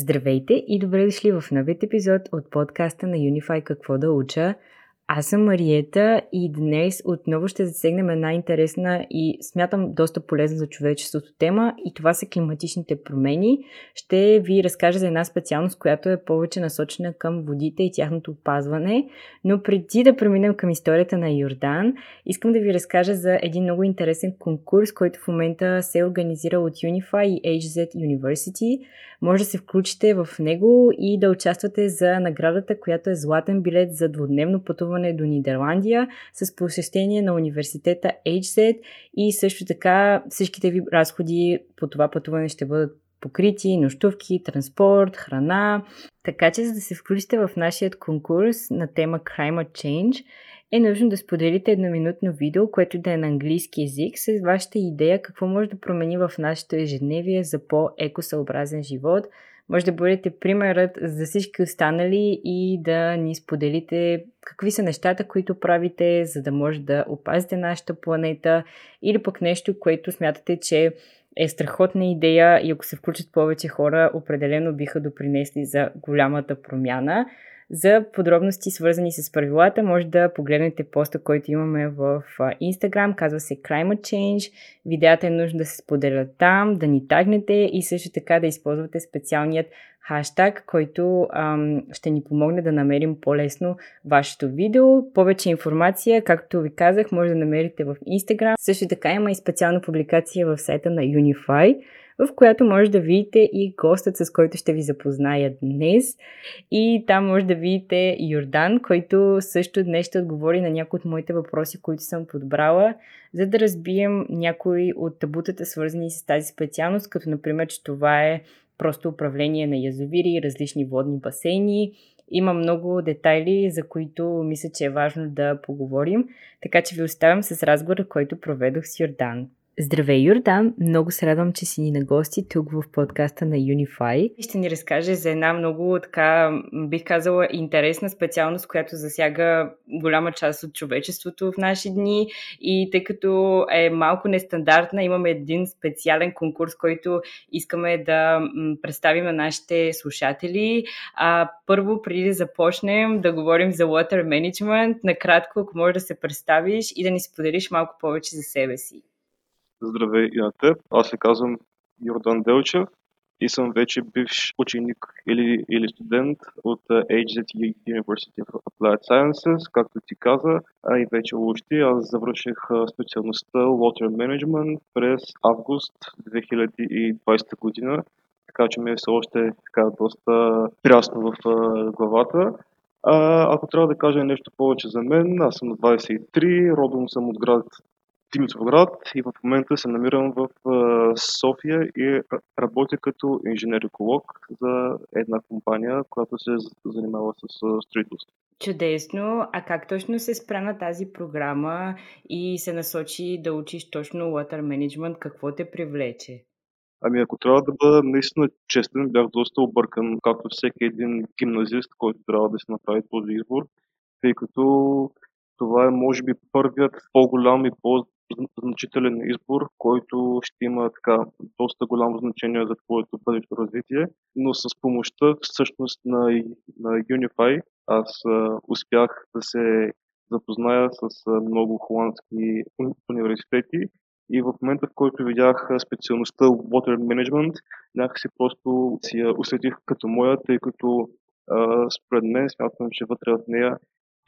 Здравейте и добре дошли в новият епизод от подкаста на Unify Какво да уча. Аз съм Мариета и днес отново ще засегнем една интересна и смятам доста полезна за човечеството тема и това са климатичните промени. Ще ви разкажа за една специалност, която е повече насочена към водите и тяхното опазване, но преди да преминем към историята на Йордан, искам да ви разкажа за един много интересен конкурс, който в момента се организира от Unify и HZ University. Може да се включите в него и да участвате за наградата, която е златен билет за двудневно пътуване пътуване до Нидерландия с посещение на университета HZ и също така всичките ви разходи по това пътуване ще бъдат покрити, нощувки, транспорт, храна. Така че за да се включите в нашия конкурс на тема Climate Change, е нужно да споделите едноминутно видео, което да е на английски язик с вашата идея какво може да промени в нашето ежедневие за по-екосъобразен живот – може да бъдете примерът за всички останали и да ни споделите какви са нещата, които правите, за да може да опазите нашата планета или пък нещо, което смятате, че е страхотна идея и ако се включат повече хора, определено биха допринесли за голямата промяна. За подробности, свързани с правилата, може да погледнете поста, който имаме в Instagram. Казва се Climate Change. Видеята е нужно да се споделят там, да ни тагнете и също така да използвате специалният хаштаг, който ам, ще ни помогне да намерим по-лесно вашето видео. Повече информация, както ви казах, може да намерите в Instagram. Също така има и специална публикация в сайта на Unify в която може да видите и гостът, с който ще ви запозная днес. И там може да видите Йордан, който също днес ще отговори на някои от моите въпроси, които съм подбрала, за да разбием някои от табутата, свързани с тази специалност, като например, че това е просто управление на язовири различни водни басейни. Има много детайли, за които мисля, че е важно да поговорим, така че ви оставям с разговора, който проведох с Йордан. Здравей, Йордан! Много се радвам, че си ни на гости тук в подкаста на Unify. Ще ни разкаже за една много така, бих казала, интересна специалност, която засяга голяма част от човечеството в наши дни. И тъй като е малко нестандартна, имаме един специален конкурс, който искаме да представим на нашите слушатели. А, първо, преди да започнем да говорим за water management, накратко, ако можеш да се представиш и да ни споделиш малко повече за себе си. Здравей и на теб. Аз се казвам Йордан Делчев и съм вече бивш ученик или, или студент от HZ University of Applied Sciences, както ти каза, а и вече учти. Аз завърших специалността Water Management през август 2020 година, така че ми е все още така доста прясно в главата. А, ако трябва да кажа нещо повече за мен, аз съм 23, родом съм от град Димитровград и в момента се намирам в София и работя като инженер-еколог за една компания, която се занимава с строителство. Чудесно! А как точно се спря на тази програма и се насочи да учиш точно Water Management? Какво те привлече? Ами ако трябва да бъда наистина честен, бях доста объркан, както всеки един гимназист, който трябва да се направи този избор, тъй като това е може би първият по-голям и по значителен избор, който ще има така доста голямо значение за твоето бъдещо развитие, но с помощта всъщност на, на Unify аз а, успях да се запозная с много холандски университети. И в момента, в който видях специалността Water Management, някакси просто си я усетих като моя, тъй като а, според мен смятам, че вътре в нея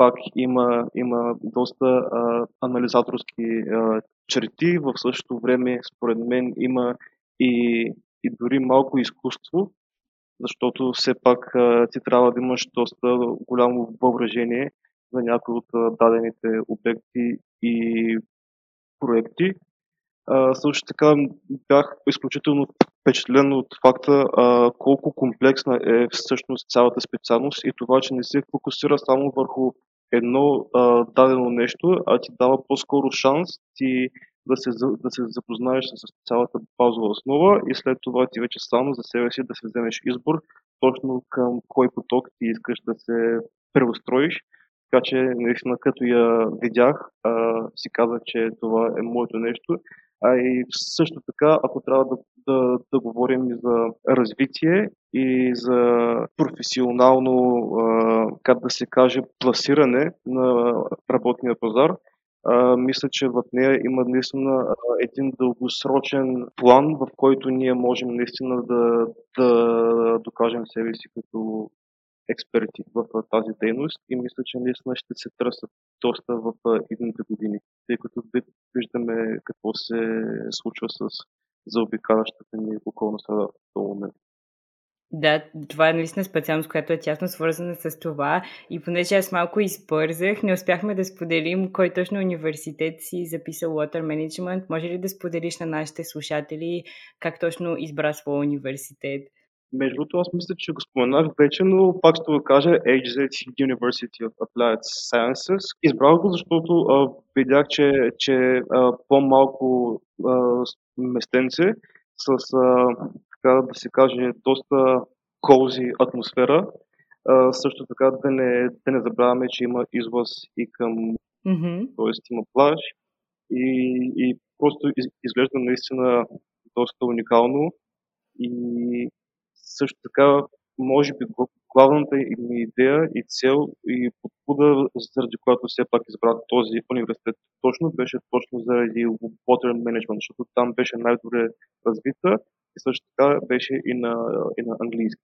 пак има, има доста а, анализаторски а, черти, в същото време, според мен, има и, и дори малко изкуство, защото все пак а, ти трябва да имаш доста голямо въображение за някои от а, дадените обекти и проекти. А, също така бях изключително впечатлен от факта а, колко комплексна е всъщност цялата специалност и това, че не се фокусира само върху едно а, дадено нещо, а ти дава по-скоро шанс ти да се, да се запознаеш с цялата базова основа и след това ти вече само за себе си да се вземеш избор точно към кой поток ти искаш да се преустроиш. Така че наистина като я видях, а, си казах, че това е моето нещо. А и също така, ако трябва да, да, да говорим и за развитие и за професионално, как да се каже, пласиране на работния пазар. А, мисля, че в нея има наистина един дългосрочен план, в който ние можем наистина да, да докажем себе си като експерти в тази дейност и мисля, че наистина ще се търсят доста в едните години, тъй като виждаме какво се случва с заобикалящата ни околна среда в този момент. Да, това е наистина специалност, която е тясно свързана с това. И понеже аз малко избързах, не успяхме да споделим кой точно университет си записал Water Management. Може ли да споделиш на нашите слушатели как точно избра своя университет? Между другото, аз мисля, че го споменах вече, но пак ще го кажа HZ University of Applied Sciences. Избрах го, защото а, видях, че, че а, по-малко а, местенце с, а, така да се каже, доста кози атмосфера. А, също така да не, да не забравяме, че има излъз и към, mm-hmm. т.е. има плаж и, и просто из, изглежда наистина доста уникално и също така, може би главната ми идея и цел и подбуда, заради която все пак избрах този университет точно, беше точно заради Water Management, защото там беше най-добре развита и също така беше и на, и на английски.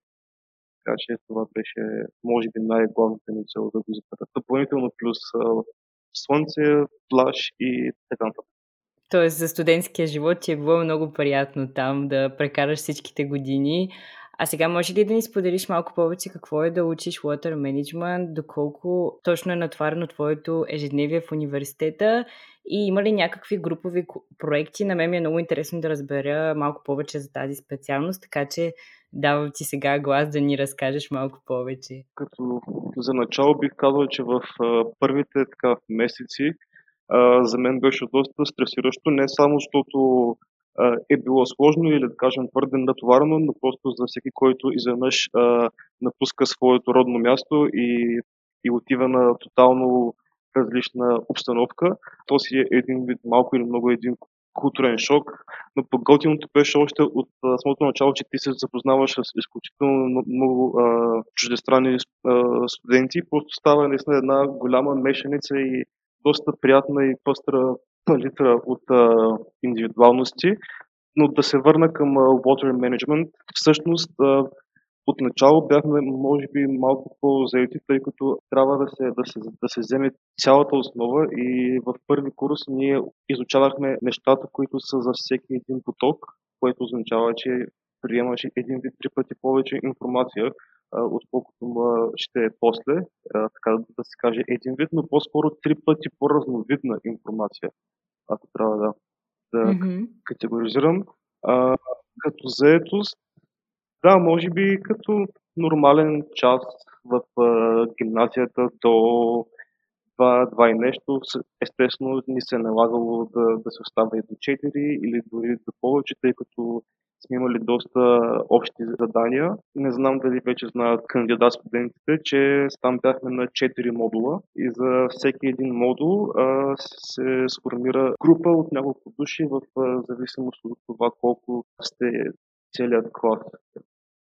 Така че това беше, може би, най-главната ми цел да го избера. Допълнително плюс слънце, плаж и така нататък. Тоест за студентския живот ти е било много приятно там да прекараш всичките години. А сега може ли да ни споделиш малко повече какво е да учиш Water Management, доколко точно е натварено твоето ежедневие в университета и има ли някакви групови проекти? На мен ми е много интересно да разбера малко повече за тази специалност, така че давам ти сега глас да ни разкажеш малко повече. Като за начало бих казал, че в първите така, месеци за мен беше доста стресиращо, не само защото е било сложно или да кажем твърде натоварено, но просто за всеки, който изведнъж напуска своето родно място и, и отива на тотално различна обстановка. То си е един вид малко или много един културен шок, но пък готиното беше още от самото начало, че ти се запознаваш с изключително много а, чуждестранни а, студенти. Просто става наистина една голяма мешаница и доста приятна и пъстра палитра от а, индивидуалности. Но да се върна към а, Water Management, всъщност а, отначало бяхме, може би, малко по-заети, тъй като трябва да се, да, се, да се вземе цялата основа и в първи курс ние изучавахме нещата, които са за всеки един поток, което означава, че приемаше един вид три пъти повече информация, отколкото ще е после, така да се каже един вид, но по-скоро три пъти по-разновидна информация, ако трябва да, да mm-hmm. категоризирам. А, като заетост, да, може би като нормален час в а, гимназията до два, два и нещо. Естествено, ни се е налагало да, да се остава и до 4 или дори до повече, тъй като сме имали доста общи задания. Не знам дали вече знаят кандидат студентите, че там бяхме на 4 модула и за всеки един модул а, се сформира група от няколко души в а, зависимост от това колко сте целият клас,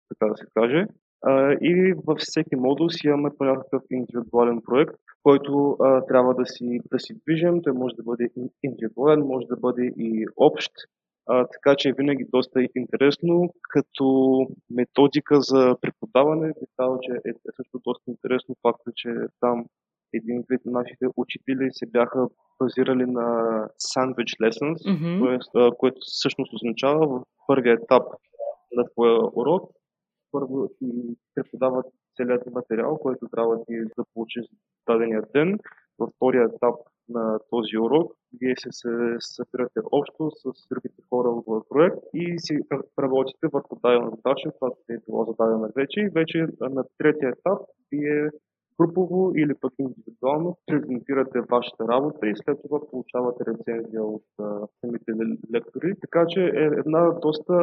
така да се каже. А, и във всеки модул си имаме по някакъв индивидуален проект, който а, трябва да си, да си движим. Той може да бъде индивидуален, може да бъде и общ. А, така че е винаги доста интересно. Като методика за преподаване, би казал, че е, е също доста интересно факта, че там един вид нашите учители се бяха базирали на sandwich lessons, mm-hmm. което, което всъщност означава в първия етап на твоя урок, първо ти преподават целият материал, който трябва ти да получиш дадения ден. Във втория етап на този урок вие се, събирате общо с другите хора от проект и си работите върху дадена задача, която е била зададена вече. И вече на третия етап вие групово или пък индивидуално презентирате вашата работа и след това получавате рецензия от а, самите лектори. Така че е една доста,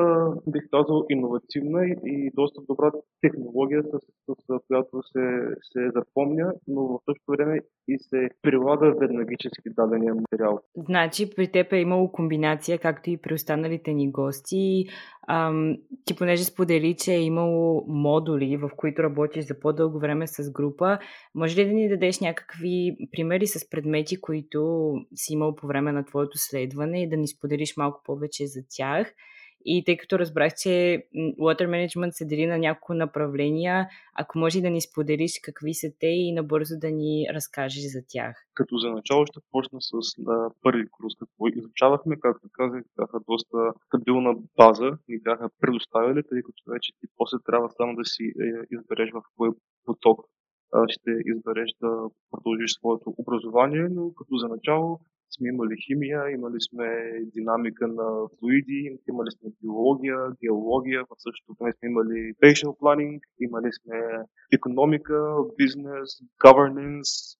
бих казал, иновативна и, доста добра технология, с, с, с която се, се запомня, но в същото време и се прилага веднагически дадения материал. Значи при теб е имало комбинация, както и при останалите ни гости. Ам, ти понеже сподели, че е имало модули, в които работиш за по-дълго време с група, може ли да ни дадеш някакви примери с предмети, които си имал по време на твоето следване и да ни споделиш малко повече за тях? И тъй като разбрах, че Water Management се дели на няколко направления, ако може да ни споделиш какви са те и набързо да ни разкажеш за тях. Като за начало ще почна с на първи курс, какво изучавахме, както казах, бяха доста стабилна база и бяха предоставили, тъй като вече ти после трябва само да си е, избереш в кой поток ще избереш да продължиш своето образование, но като за начало сме имали химия, имали сме динамика на флуиди, имали сме биология, геология, в същото време сме имали spatial planning, имали сме економика, бизнес, governance,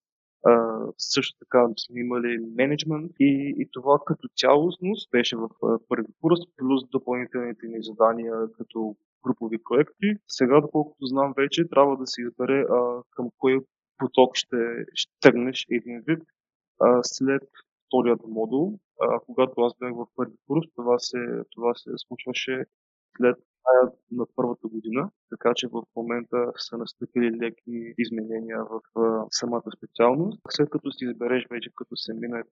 Uh, също така сме имали менеджмент и, и това като цялостност беше в първи курс, плюс допълнителните ни задания като групови проекти. Сега, доколкото знам вече, трябва да се избере uh, към кой поток ще, ще тръгнеш един вид. Uh, след вторият модул. А, когато аз бях в първи курс, това се, това се случваше след на първата година, така че в момента са настъпили леки изменения в самата специалност. След като си избереш вече като се мине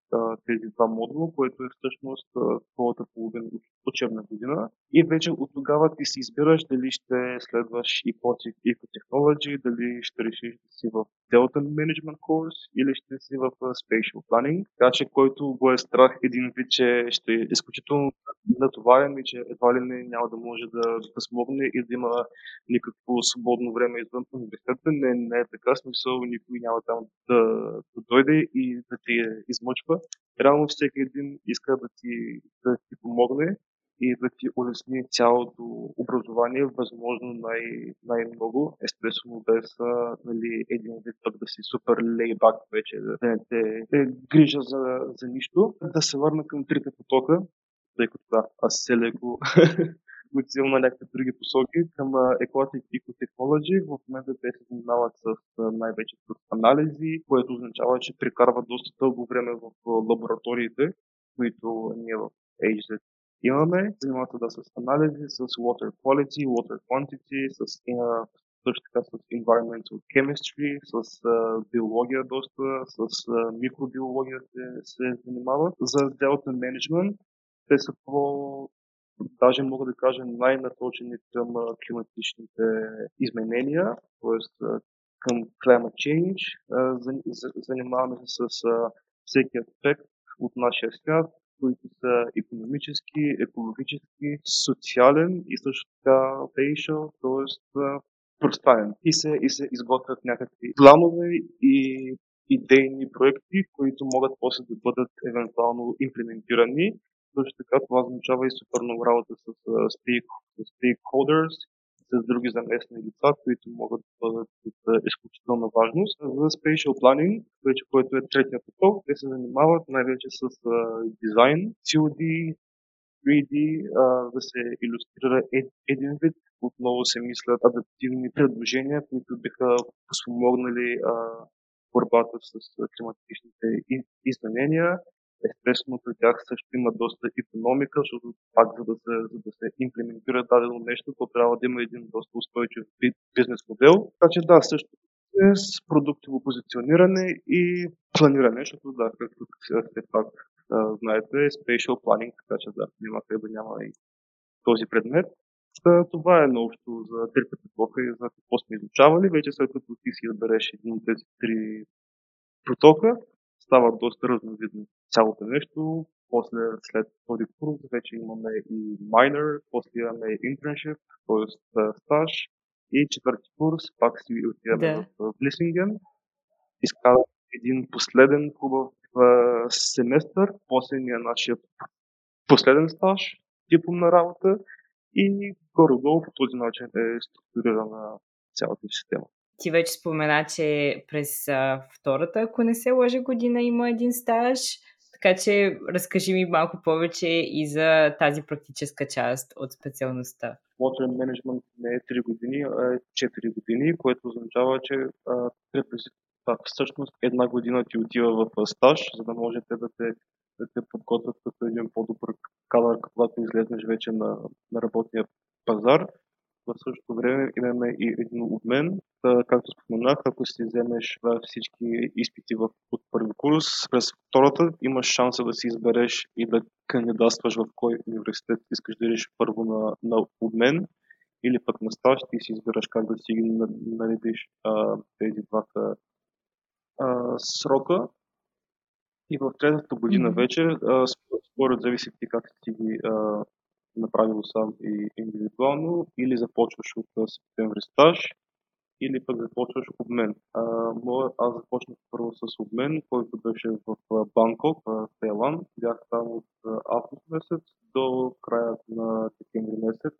тези два модула, което е всъщност твоята половина учебна година, и вече от тогава ти си избираш дали ще следваш Ecotic Ecotechnology, дали ще решиш да си в Delta Management Course или ще си в Spatial Planning. Така че който го е страх един вид, че ще е изключително натоварен и че едва ли не няма да може да, да смогне и да има никакво свободно време извън университета. Не, не е така, смисъл никой няма там да, да дойде и да ти измъчва. Реално всеки един иска да ти, да ти помогне и да ти улесни цялото образование, възможно най- най-много. Естествено, без нали, един вид пък да си супер лейбак вече, да не те грижа за, за нищо. Да се върна към трите потока, тъй като да, аз се леко отивам на някакви други посоки към Ecotic Ecotechnology. В момента те се занимават с най-вече с анализи, което означава, че прекарват доста дълго време в лабораториите, които ние в AGZ имаме. Занимават да с анализи, с water quality, water quantity, с също така с environmental chemistry, с uh, биология доста, с uh, микробиология се, се занимават. За Delta Management те са по даже мога да кажа най-насочени към климатичните изменения, т.е. към climate change. Занимаваме се с всеки аспект от нашия свят, които са економически, екологически, социален и също така facial, т.е. пространен. И се, и се изготвят някакви планове и идейни проекти, които могат после да бъдат евентуално имплементирани също така това означава и супер много работа с stakeholders, с други заместни лица, които могат да бъдат от изключителна важност. За Spatial Planning, вече който е третия поток, те се занимават най-вече с дизайн, COD, 3D, да се иллюстрира един вид. Отново се мислят адаптивни предложения, които биха спомогнали борбата с климатичните изменения. Естествено, при тях също има доста економика, защото пак за да се, за да се имплементира дадено нещо, то трябва да има един доста устойчив бизнес модел. Така че да, също е с продуктово позициониране и планиране, защото да, както все пак знаете, е spatial planning, така че да, няма къде да няма и този предмет. Това е наобщо за трите потока и за какво сме изучавали. Вече след като ти си избереш един от тези три протока, става доста разновидно цялото нещо. После, след този курс, вече имаме и майнер, после имаме internship, т.е. стаж. И четвърти курс, пак си отиваме да. в Блисинген. Изкарваме един последен хубав семестър, после ни е нашия последен стаж, дипломна работа и горе-долу по този начин е структурирана цялата система. Ти вече спомена, че през а, втората, ако не се лъжа година, има един стаж. Така че разкажи ми малко повече и за тази практическа част от специалността. Water Management не е 3 години, а е 4 години, което означава, че а, всъщност една година ти отива в стаж, за да може те да те, да те подготвят като един по-добър кадър, когато излезнеш вече на, на работния пазар. В същото време имаме и един обмен. Както споменах, ако си вземеш всички изпити в, от първи курс, през втората имаш шанса да си избереш и да кандидатстваш в кой университет искаш да идеш първо на, на обмен или пък на стаж, ти си избираш как да си ги наредиш а, тези двата а, срока. И в третата година mm-hmm. вече, а, според зависи ти как си ги а, направил сам и индивидуално, или започваш от септември стаж, или пък започваш обмен. А, аз започнах първо с обмен, който беше в Банкок, в Тайланд. Бях там от август месец до края на декември месец.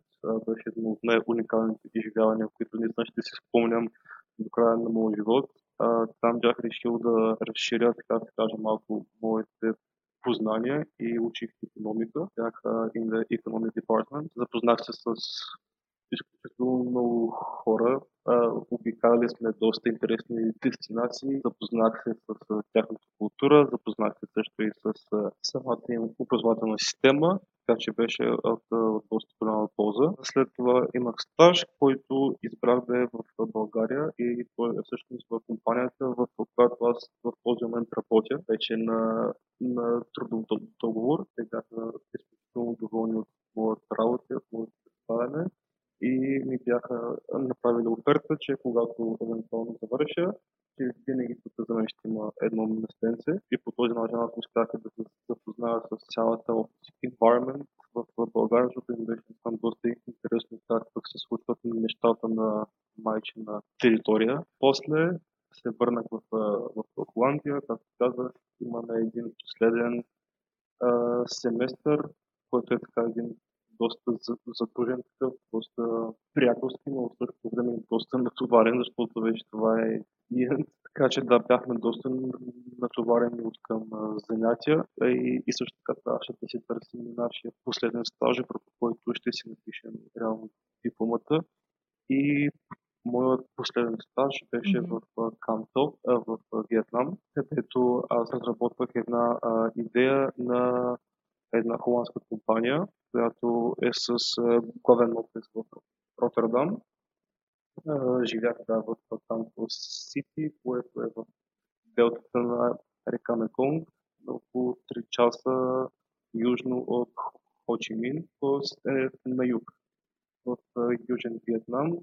Беше едно от най-уникалните изживявания, които знам, ще си спомням до края на моя живот. Там бях решил да разширя, така да кажа, малко моите познания и учих економика. Бях in the economic department. Запознах се с изключително много хора. обикаляли сме доста интересни дестинации. Запознах се с тяхната култура, запознах се също и с самата им образователна система така че беше от, от доста голяма полза. След това имах стаж, който избрах да е в България и той е всъщност в компанията, в която аз в този момент работя, вече на, на трудов договор. Те бяха изключително доволни от моята работа, от моето представяне и ми бяха направили оферта, че когато евентуално завърша, че винаги тук за мен ще има едно местенце и по този начин аз успях да се запозная с цялата environment в, България, защото ми беше там доста интересно как пък се случват нещата на майчина територия. После се върнах в, в, в Холандия, както казах, имаме един последен а, семестър, който е така един доста затруден такъв, доста приятелски, но в същото време доста натоварен, защото вече това е клиент. Така че да, бяхме доста натоварени от към занятия и, и също така трябваше да си търсим нашия последен стаж, върху който ще си напишем реално дипломата. И моят последен стаж беше mm-hmm. в Канто, в Виетнам, където аз разработвах една а, идея на една холандска компания, която е с главен офис в Роттердам живях да, в Кампус Сити, което е в делтата на река Меконг, около 3 часа южно от Хочимин, т.е. е на юг, в Южен Виетнам.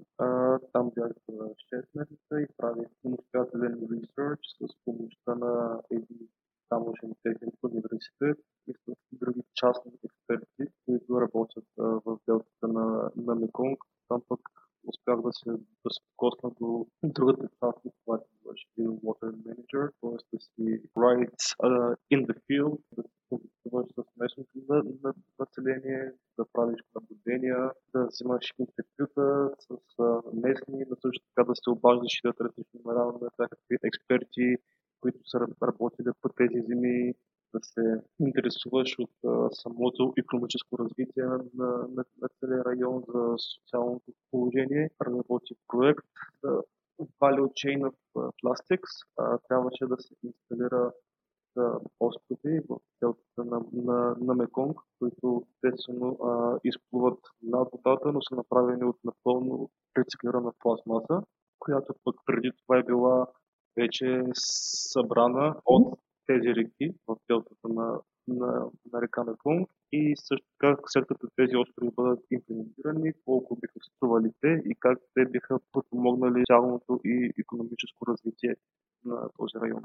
Там бях за 6 месеца и правих самостоятелен ресърч с помощта на един тамошен техен университет и с други частни експерти, които работят а, в делтата на, на Меконг. Там пък успях да се, да докосна до другата част от това, че беше един water manager, т.е. да си right uh, in the field, да се контактуваш с местното на, на, население, да правиш наблюдения, да взимаш интервюта с uh, местни, но също така да се обаждаш и да търсиш номера на всякакви експерти, които са работили по тези земи, да се интересуваш от а, самото економическо развитие на, на, на, целия район, за социалното положение. Работи проект за Value Chain of Plastics. А, трябваше да се инсталира за острови в делтата на, на, на Меконг, които естествено изплуват над водата, но са направени от напълно рециклирана пластмаса, която пък преди това е била вече събрана от тези реки в делтата на, на, на река Меконг и също така след като тези острови бъдат имплементирани, колко биха стрували те и как те биха подпомогнали цялото и економическо развитие на този район.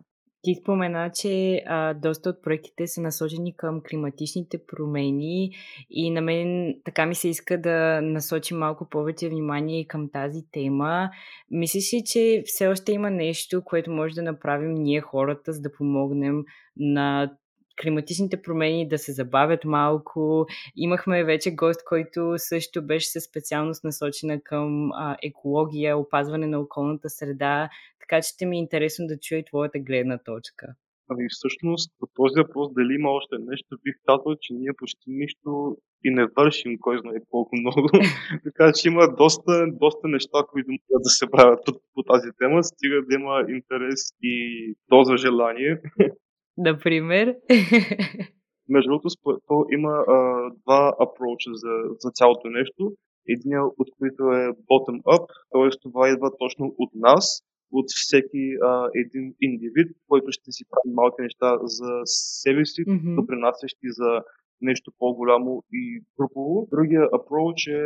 Ти спомена, че а, доста от проектите са насочени към климатичните промени и на мен така ми се иска да насочи малко повече внимание към тази тема. Мислиш ли, че все още има нещо, което може да направим ние хората, за да помогнем на климатичните промени да се забавят малко. Имахме вече гост, който също беше със специалност насочена към а, екология, опазване на околната среда, така че ще ми е интересно да чуя и твоята гледна точка. Ами всъщност по този въпрос дали има още нещо, бих казал, че ние почти нищо и не вършим кой знае колко много. така че има доста, доста неща, които могат да се правят по, по тази тема, стига да има интерес и доза желание. Например? Между другото, то има а, два апроча за, за цялото нещо. Единият от които е bottom-up, т.е. това идва точно от нас, от всеки а, един индивид, който ще си прави малки неща за себе си, mm-hmm. допринасящи за нещо по-голямо и групово. Другия approach е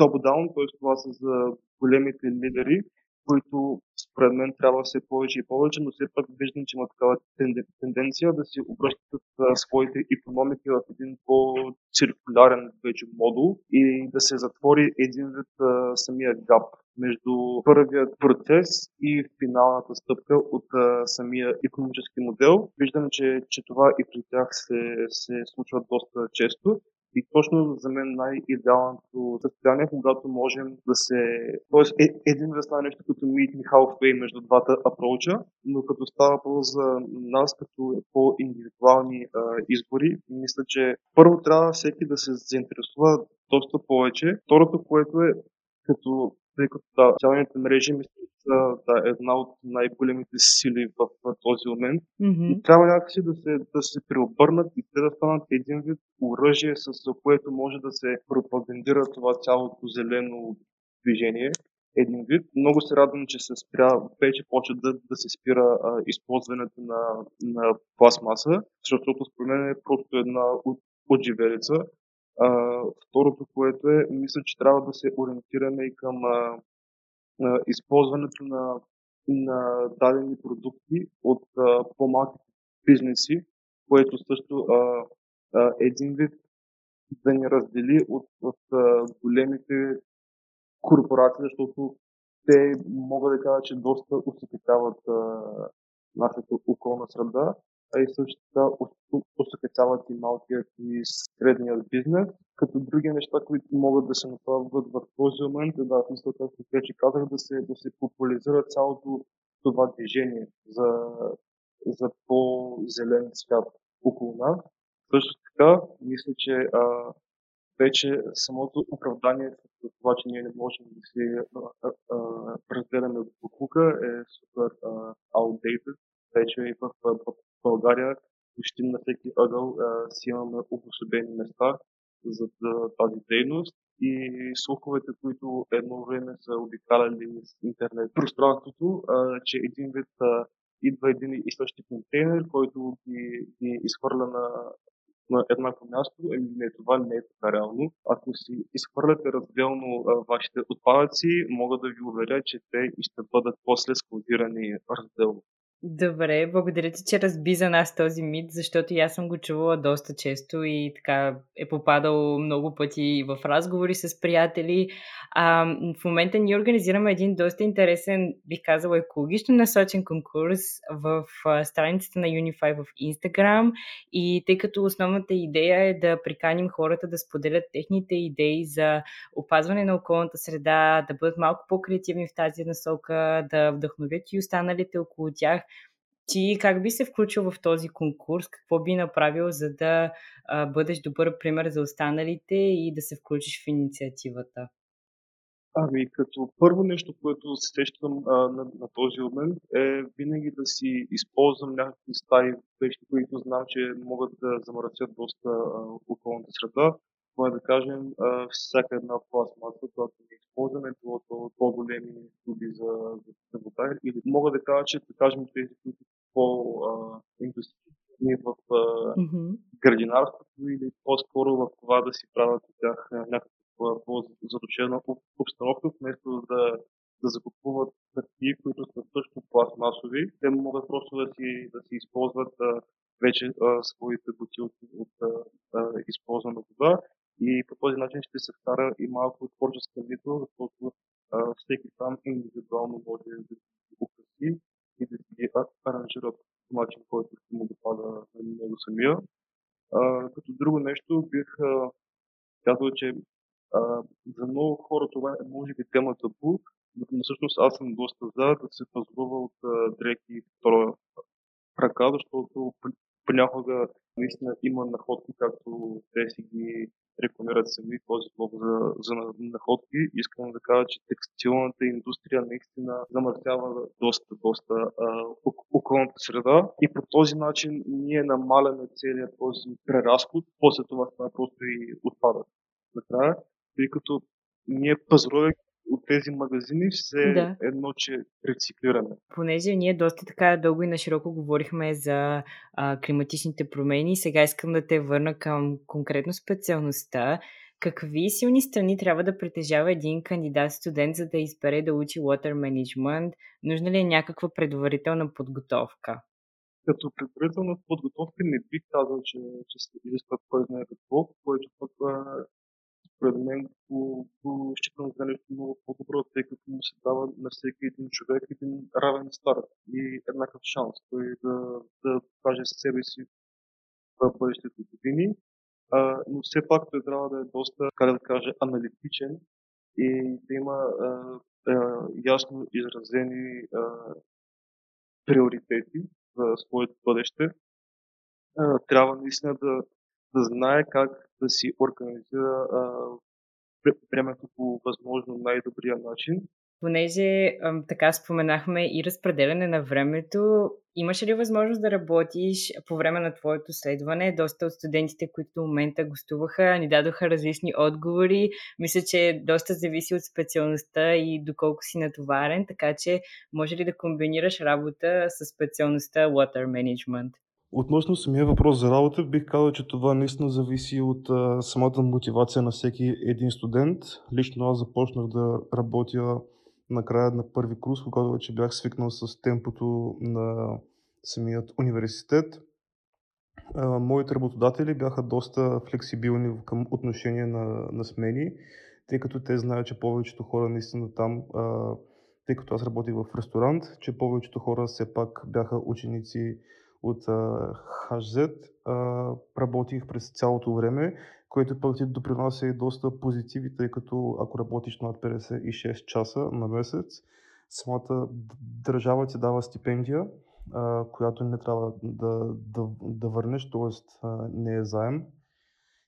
top-down, т.е. това са за големите лидери, които според мен трябва все повече и повече, но все пак виждам, че има такава тенденция да си обръщат своите економики в един по-циркулярен вече модул и да се затвори един вид самия гап между първият процес и финалната стъпка от а, самия економически модел. Виждам, че, че това и при тях се, се случва доста често и точно за мен най-идеалното състояние, когато можем да се... Тоест, е, един да стане нещо като meet me halfway между двата апроча, но като става по за нас, като по-индивидуални а, избори, мисля, че първо трябва всеки да се заинтересува доста повече. Второто, което е като тъй като да, социалните мрежи мисля, са да, една от най-големите сили в, в този момент. Mm-hmm. И трябва някакси да се, да се преобърнат и те да станат един вид оръжие, с което може да се пропагандира това цялото зелено движение. Един вид. Много се радвам, че се спря, вече почва да, да се спира а, използването на, на пластмаса, защото според мен е просто една от, отживелица. А, второто, което е, мисля, че трябва да се ориентираме и към а, а, използването на, на дадени продукти от а, по-малки бизнеси, което също а, а, един вид да ни раздели от, от а, големите корпорации, защото те могат да кажат, че доста усъкътяват нашата околна среда а и също така усъкътяват и малкият и средният бизнес. Като други неща, които могат да се направят в този момент, е да, мисля, както вече казах, да се, да се популяризира цялото това движение за, за по-зелен свят около нас. Също така, мисля, че а, вече самото оправдание за това, че ние не можем да си разделяме буклука е супер а, outdated. Вече и в, в България почти на всеки ъгъл а, си имаме обособени места за тази дейност и слуховете, които едно време са обикаляли с интернет пространството, а, че един вид а, идва един и същи контейнер, който ги, ги изхвърля на, на еднакво място, еми не, това не е така реално. Ако си изхвърляте разделно а, вашите отпадъци, мога да ви уверя, че те ще бъдат после складирани разделно. Добре, благодаря ти, че разби за нас този мит, защото и аз съм го чувала доста често и така е попадал много пъти в разговори с приятели. А, в момента ние организираме един доста интересен, бих казала, екологично насочен конкурс в страницата на Unify в Instagram и тъй като основната идея е да приканим хората да споделят техните идеи за опазване на околната среда, да бъдат малко по-креативни в тази насока, да вдъхновят и останалите около тях, ти как би се включил в този конкурс? Какво би направил, за да а, бъдеш добър пример за останалите и да се включиш в инициативата? Ами, като първо нещо, което се сещам а, на, на този момент е винаги да си използвам някакви стари вещи, които знам, че могат да замърсят доста а, околната среда. Това е да кажем а, всяка една пластмаса, която не използваме, било то по-големи туби за, за вода или мога да кажа, че да кажем тези, които по-инвестирани в mm-hmm. градинарството или по-скоро в това да си правят от тях някаква по-задушена обстановка, вместо да, да закупуват хартии, които са също пластмасови. Те могат просто да си, да си използват а, вече а, своите бутилки от а, а, използвана вода и по този начин ще се вкара и малко творческа мисъл, защото а, всеки там индивидуално може да аранжира по начин, който му допада на него самия. А, като друго нещо бих а, казал, че а, за много хора това е може би темата табу, но всъщност аз съм доста за да се пазува от а, дрехи втора ръка, защото понякога наистина има находки, както те си ги рекламират сами този блог за, за находки. Искам да кажа, че текстилната индустрия наистина замърсява доста, доста околната среда и по този начин ние намаляме целият този преразход, после това това просто и отпадат. Накрая, тъй като ние пазаруваме от тези магазини все да. едно, че рециклираме. Понеже ние доста така дълго и на широко говорихме за а, климатичните промени, сега искам да те върна към конкретно специалността. Какви силни страни трябва да притежава един кандидат-студент, за да избере да учи Water Management? Нужна ли е някаква предварителна подготовка? Като предварителна подготовка не бих казал, че, че се изисква кой знае какво, което пък според мен го, го считам за нещо много по-добро, тъй като му се дава на всеки един човек един равен старт и еднакъв шанс той да, да покаже себе си в бъдещите години. А, но все пак той трябва да е доста, как да кажа, аналитичен и да има а, а, ясно изразени а, приоритети за своето бъдеще. А, трябва наистина да, да знае как да си организира времето по възможно най-добрия начин. Понеже така споменахме и разпределяне на времето, имаше ли възможност да работиш по време на твоето следване? Доста от студентите, които до момента гостуваха, ни дадоха различни отговори. Мисля, че доста зависи от специалността и доколко си натоварен, така че може ли да комбинираш работа с специалността Water Management? Относно самия въпрос за работа, бих казал, че това наистина зависи от а, самата мотивация на всеки един студент. Лично аз започнах да работя накрая на първи курс, когато вече бях свикнал с темпото на самият университет. А, моите работодатели бяха доста флексибилни към отношение на, на смени, тъй като те знаят, че повечето хора наистина там, а, тъй като аз работих в ресторант, че повечето хора все пак бяха ученици от HZ работих през цялото време, което пък ти допринася и доста позитиви, тъй като ако работиш над 56 часа на месец, самата държава ти дава стипендия, която не трябва да, да, да върнеш, т.е. не е заем.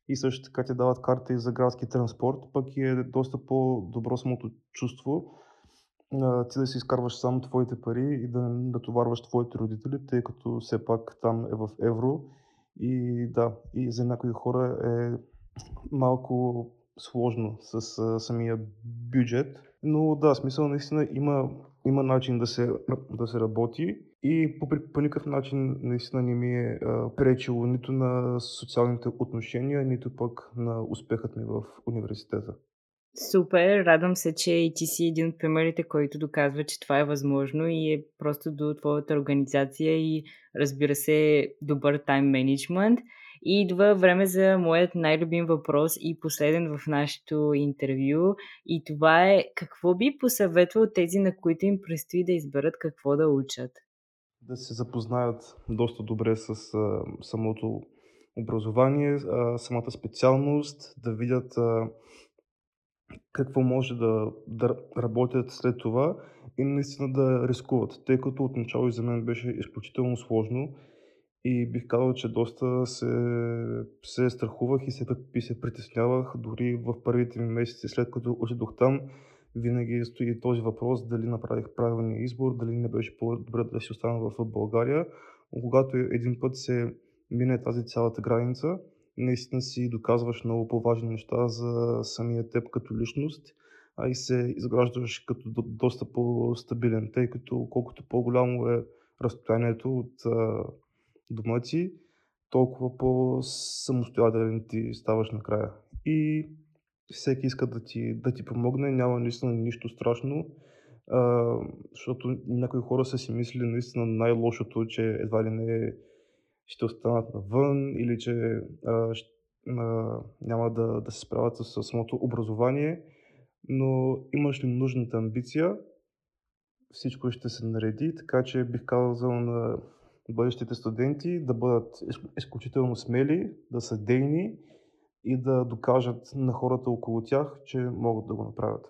И също така ти дават карта и за градски транспорт, пък е доста по-добро самото чувство, ти да си изкарваш само твоите пари и да натоварваш твоите родители, тъй като все пак там е в евро. И да, и за някои хора е малко сложно с а, самия бюджет. Но да, смисъл наистина има, има начин да се, да се работи и по, по никакъв начин наистина не ми е а, пречило нито на социалните отношения, нито пък на успехът ми в университета. Супер, радвам се, че и ти си един от примерите, който доказва, че това е възможно и е просто до твоята организация и разбира се добър тайм менеджмент. И идва време за моят най-любим въпрос и последен в нашето интервю. И това е какво би посъветвал тези, на които им предстои да изберат какво да учат? Да се запознаят доста добре с а, самото образование, а, самата специалност, да видят а, какво може да, да работят след това и наистина да рискуват, тъй като отначало и за мен беше изключително сложно и бих казал, че доста се, се страхувах и се, и се притеснявах дори в първите ми месеци след като отидох там. Винаги стои този въпрос дали направих правилния избор, дали не беше по-добре да си остана в България. Но когато един път се мине тази цялата граница, наистина си доказваш много по-важни неща за самия теб като личност, а и се изграждаш като до, доста по-стабилен, тъй като колкото по-голямо е разстоянието от а, дома ти, толкова по-самостоятелен ти ставаш накрая. И всеки иска да ти, да ти помогне, няма наистина нищо страшно, а, защото някои хора са си мислили наистина най-лошото, че едва ли не е ще останат навън или че а, ще, а, няма да, да се справят с самото образование, но имаш ли нужната амбиция, всичко ще се нареди, така че бих казал на бъдещите студенти да бъдат изключително смели, да са дейни и да докажат на хората около тях, че могат да го направят.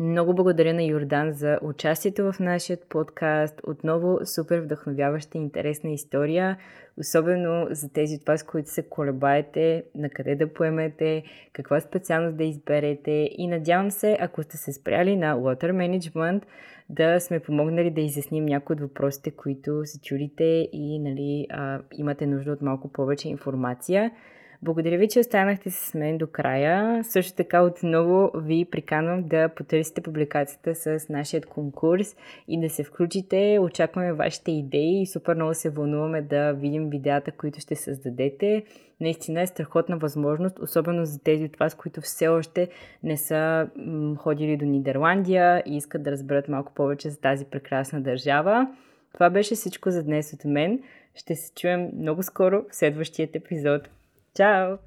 Много благодаря на Йордан за участието в нашия подкаст. Отново супер вдъхновяваща и интересна история, особено за тези от вас, които се колебаете на къде да поемете, каква специалност да изберете и надявам се, ако сте се спряли на Water Management, да сме помогнали да изясним някои от въпросите, които се чудите и нали, а, имате нужда от малко повече информация. Благодаря ви, че останахте с мен до края. Също така отново ви приканвам да потърсите публикацията с нашия конкурс и да се включите. Очакваме вашите идеи и супер много се вълнуваме да видим видеята, които ще създадете. Наистина е страхотна възможност, особено за тези от вас, които все още не са ходили до Нидерландия и искат да разберат малко повече за тази прекрасна държава. Това беше всичко за днес от мен. Ще се чуем много скоро в следващият епизод. Ciao!